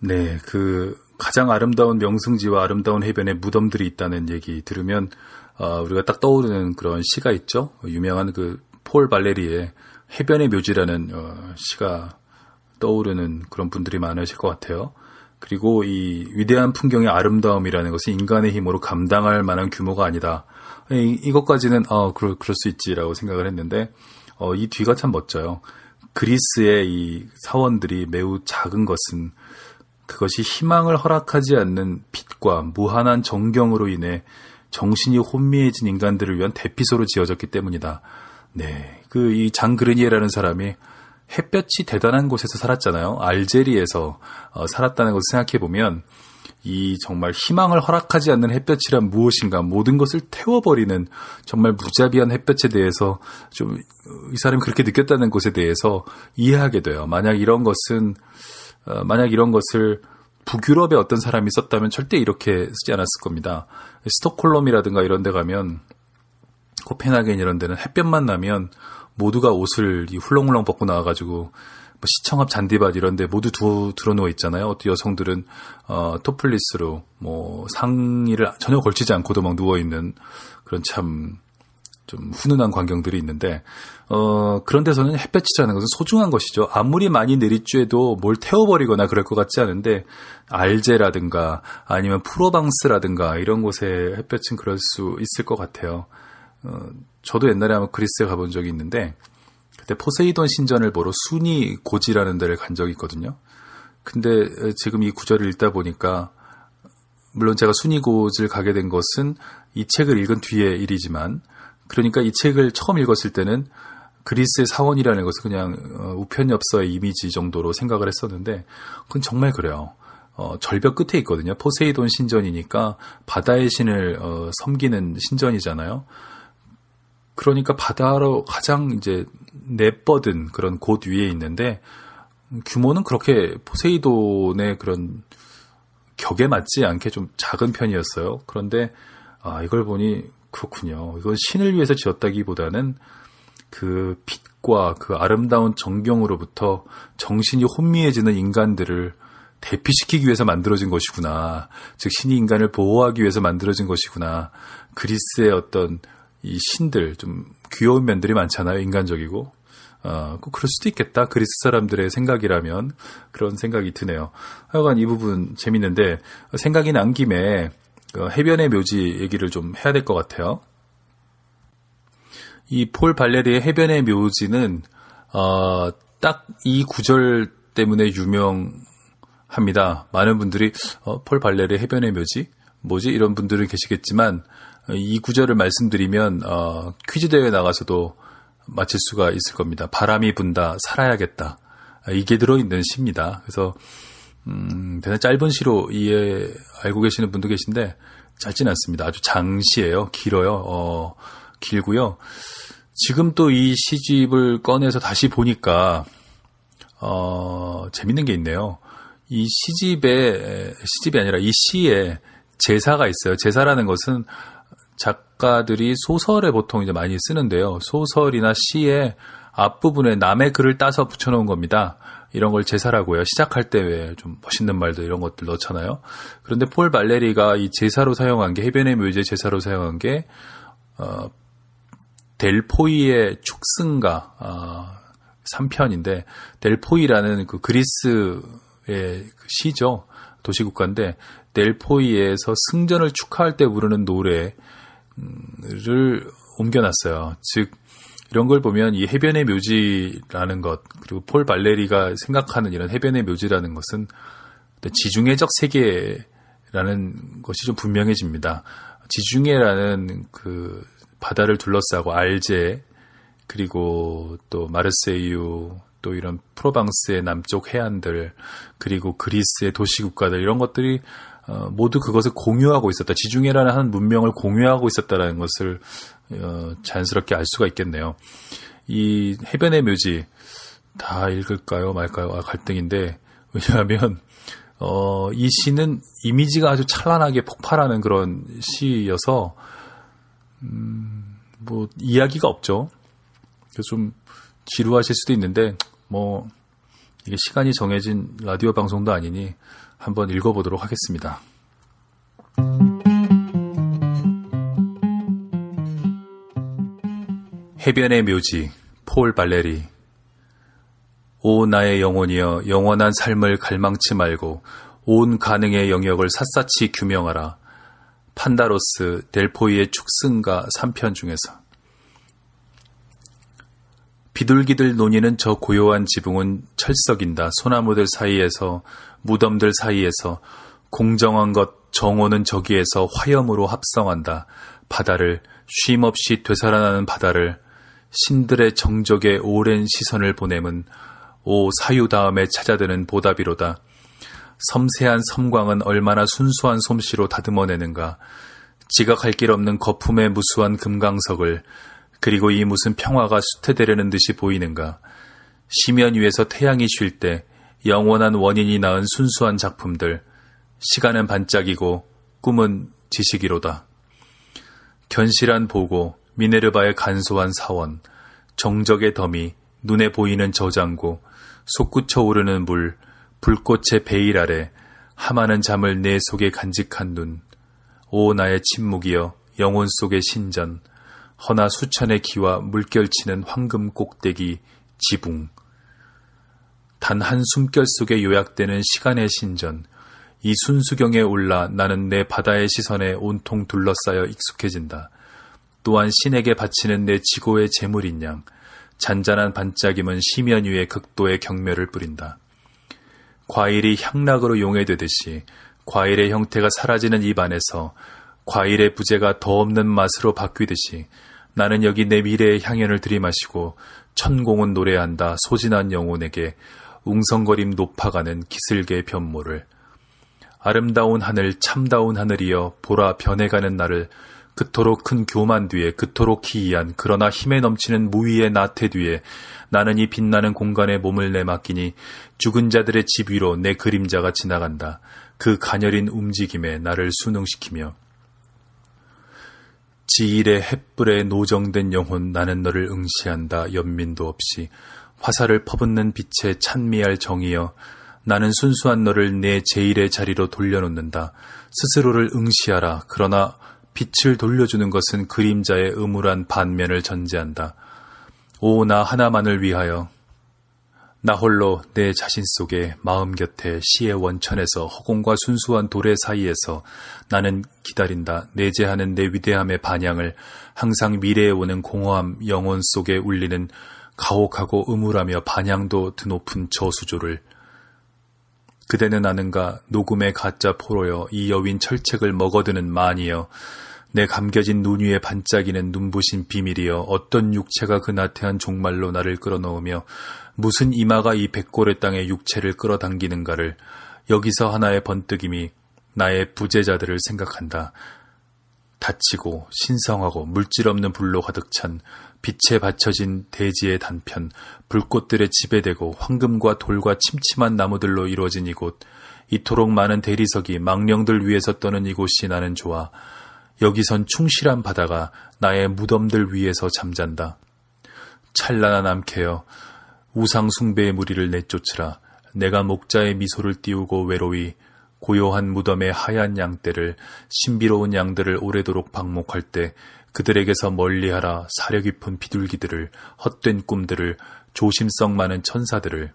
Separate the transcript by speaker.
Speaker 1: 네, 그 가장 아름다운 명승지와 아름다운 해변에 무덤들이 있다는 얘기 들으면 어, 우리가 딱 떠오르는 그런 시가 있죠. 유명한 그 폴 발레리의 해변의 묘지라는 어, 시가 떠오르는 그런 분들이 많으실 것 같아요. 그리고 이 위대한 풍경의 아름다움이라는 것은 인간의 힘으로 감당할 만한 규모가 아니다. 이, 이것까지는 어 그럴, 그럴 수 있지라고 생각을 했는데 어, 이 뒤가 참 멋져요. 그리스의 이 사원들이 매우 작은 것은 그것이 희망을 허락하지 않는 빛과 무한한 정경으로 인해 정신이 혼미해진 인간들을 위한 대피소로 지어졌기 때문이다. 네. 그 이 장 그르니에라는 사람이 햇볕이 대단한 곳에서 살았잖아요. 알제리에서 어, 살았다는 것을 생각해 보면 이 정말 희망을 허락하지 않는 햇볕이란 무엇인가 모든 것을 태워버리는 정말 무자비한 햇볕에 대해서 좀 이 사람이 그렇게 느꼈다는 것에 대해서 이해하게 돼요. 만약 이런 것은 어, 만약 이런 것을 북유럽에 어떤 사람이 썼다면 절대 이렇게 쓰지 않았을 겁니다. 스톡홀름이라든가 이런 데 가면 코펜하겐 이런 데는 햇볕만 나면 모두가 옷을 훌렁훌렁 벗고 나와가지고 뭐 시청 앞 잔디밭 이런 데 모두 두, 들어누워 있잖아요. 어떤 여성들은 어, 토플리스로 뭐 상의를 전혀 걸치지 않고도 막 누워 있는 그런 참 좀 훈훈한 광경들이 있는데 어, 그런 데서는 햇볕이라는 것은 소중한 것이죠. 아무리 많이 내리쬐도 뭘 태워버리거나 그럴 것 같지 않은데 알제라든가 아니면 프로방스라든가 이런 곳에 햇볕은 그럴 수 있을 것 같아요. 어, 저도 옛날에 한번 그리스에 가본 적이 있는데 그때 포세이돈 신전을 보러 순이 고지라는 데를 간 적이 있거든요. 근데 지금 이 구절을 읽다 보니까 물론 제가 순이 고지를 가게 된 것은 이 책을 읽은 뒤의 일이지만 그러니까 이 책을 처음 읽었을 때는 그리스의 사원이라는 것은 그냥 어, 우편엽서의 이미지 정도로 생각을 했었는데 그건 정말 그래요. 어, 절벽 끝에 있거든요. 포세이돈 신전이니까 바다의 신을 어, 섬기는 신전이잖아요. 그러니까 바다로 가장 이제 내뻗은 그런 곳 위에 있는데 규모는 그렇게 포세이돈의 그런 격에 맞지 않게 좀 작은 편이었어요. 그런데 아, 이걸 보니 그렇군요. 이건 신을 위해서 지었다기보다는 그 빛과 그 아름다운 정경으로부터 정신이 혼미해지는 인간들을 대피시키기 위해서 만들어진 것이구나. 즉 신이 인간을 보호하기 위해서 만들어진 것이구나. 그리스의 어떤 이 신들 좀 귀여운 면들이 많잖아요. 인간적이고. 어, 그럴 수도 있겠다. 그리스 사람들의 생각이라면 그런 생각이 드네요. 하여간 이 부분 재밌는데 생각이 난 김에 그 해변의 묘지 얘기를 좀 해야 될 것 같아요. 이 폴 발레리의 해변의 묘지는 어, 딱 이 구절 때문에 유명합니다. 많은 분들이 어, 폴 발레리의 해변의 묘지 뭐지 이런 분들은 계시겠지만 이 구절을 말씀드리면 어, 퀴즈 대회 나가서도 맞힐 수가 있을 겁니다. 바람이 분다 살아야겠다 이게 들어있는 시입니다. 그래서 음, 대단히 짧은 시로 이해 알고 계시는 분도 계신데 짧진 않습니다. 아주 장시예요. 길어요. 어, 길고요. 지금 또 이 시집을 꺼내서 다시 보니까 어, 재밌는 게 있네요. 이 시집에 시집이 아니라 이 시에 제사가 있어요. 제사라는 것은 작가들이 소설에 보통 이제 많이 쓰는데요. 소설이나 시에 앞부분에 남의 글을 따서 붙여놓은 겁니다. 이런 걸 제사라고요. 시작할 때 왜 좀 멋있는 말도 이런 것들 넣잖아요. 그런데 폴 발레리가 이 제사로 사용한 게 해변의 묘제 제사로 사용한 게 어, 델포이의 축승가 어, 3편인데 델포이라는 그 그리스의 그 시죠. 도시국가인데 델포이에서 승전을 축하할 때 부르는 노래를 옮겨놨어요. 즉 이런 걸 보면 이 해변의 묘지라는 것 그리고 폴 발레리가 생각하는 이런 해변의 묘지라는 것은 지중해적 세계라는 것이 좀 분명해집니다. 지중해라는 그 바다를 둘러싸고 알제 그리고 또 마르세유 또 이런 프로방스의 남쪽 해안들 그리고 그리스의 도시 국가들 이런 것들이 어, 모두 그것을 공유하고 있었다. 지중해라는 한 문명을 공유하고 있었다라는 것을 어, 자연스럽게 알 수가 있겠네요. 이 해변의 묘지 다 읽을까요 말까요 아, 갈등인데 왜냐하면 어, 이 시는 이미지가 아주 찬란하게 폭발하는 그런 시여서 음, 뭐 이야기가 없죠. 좀 지루하실 수도 있는데 뭐 이게 시간이 정해진 라디오 방송도 아니니 한번 읽어보도록 하겠습니다. 해변의 묘지 폴 발레리 오 나의 영혼이여 영원한 삶을 갈망치 말고 온 가능의 영역을 샅샅이 규명하라. 판다로스 델포이의 축승가 3편 중에서 비둘기들 논이는 저 고요한 지붕은 철석인다. 소나무들 사이에서 무덤들 사이에서 공정한 것 정오는 저기에서 화염으로 합성한다. 바다를 쉼없이 되살아나는 바다를 신들의 정적에 오랜 시선을 보냄은 오 사유 다음에 찾아드는 보답이로다. 섬세한 섬광은 얼마나 순수한 솜씨로 다듬어내는가. 지각할 길 없는 거품의 무수한 금강석을 그리고 이 무슨 평화가 수태되려는 듯이 보이는가. 시면 위에서 태양이 쉴 때 영원한 원인이 낳은 순수한 작품들. 시간은 반짝이고 꿈은 지식이로다. 견실한 보고 미네르바의 간소한 사원, 정적의 더미, 눈에 보이는 저장고, 솟구쳐 오르는 물, 불꽃의 베일 아래 하마는 잠을 내 속에 간직한 눈. 오 나의 침묵이여 영혼 속의 신전. 허나 수천의 기와 물결치는 황금 꼭대기 지붕. 단 한 숨결 속에 요약되는 시간의 신전. 이 순수경에 올라 나는 내 바다의 시선에 온통 둘러싸여 익숙해진다. 또한 신에게 바치는 내 지고의 재물인 양. 잔잔한 반짝임은 시면 위에 극도의 경멸을 뿌린다. 과일이 향락으로 용해되듯이 과일의 형태가 사라지는 입 안에서 과일의 부재가 더 없는 맛으로 바뀌듯이 나는 여기 내 미래의 향연을 들이마시고 천공은 노래한다 소진한 영혼에게 웅성거림 높아가는 기슬개 변모를 아름다운 하늘 참다운 하늘이여 보라 변해가는 나를 그토록 큰 교만 뒤에 그토록 기이한 그러나 힘에 넘치는 무위의 나태 뒤에 나는 이 빛나는 공간에 몸을 내맡기니 죽은 자들의 집 위로 내 그림자가 지나간다. 그 가녀린 움직임에 나를 순응시키며 지일의 햇불에 노정된 영혼 나는 너를 응시한다 연민도 없이 화살을 퍼붓는 빛에 찬미할 정이여 나는 순수한 너를 내 제일의 자리로 돌려놓는다. 스스로를 응시하라. 그러나 빛을 돌려주는 것은 그림자의 음울한 반면을 전제한다. 오, 나 하나만을 위하여. 나 홀로 내 자신 속에 마음 곁에 시의 원천에서 허공과 순수한 도래 사이에서 나는 기다린다. 내재하는 내 위대함의 반향을 항상 미래에 오는 공허함 영혼 속에 울리는 가혹하고 음울하며 반향도 드높은 저수조를 그대는 아는가 녹음의 가짜 포로여 이 여윈 철책을 먹어드는 마니여 내 감겨진 눈 위에 반짝이는 눈부신 비밀이여 어떤 육체가 그 나태한 종말로 나를 끌어넣으며 무슨 이마가 이 백골의 땅에 육체를 끌어당기는가를 여기서 하나의 번뜩임이 나의 부재자들을 생각한다. 다치고 신성하고 물질 없는 불로 가득 찬 빛에 받쳐진 대지의 단편, 불꽃들의 지배되고 황금과 돌과 침침한 나무들로 이루어진 이곳, 이토록 많은 대리석이 망령들 위에서 떠는 이곳이 나는 좋아. 여기선 충실한 바다가 나의 무덤들 위에서 잠잔다. 찬란한 암캐여 우상 숭배의 무리를 내쫓으라. 내가 목자의 미소를 띄우고 외로이 고요한 무덤의 하얀 양떼를 신비로운 양들을 오래도록 방목할 때 그들에게서 멀리하라 사려 깊은 비둘기들을 헛된 꿈들을 조심성 많은 천사들을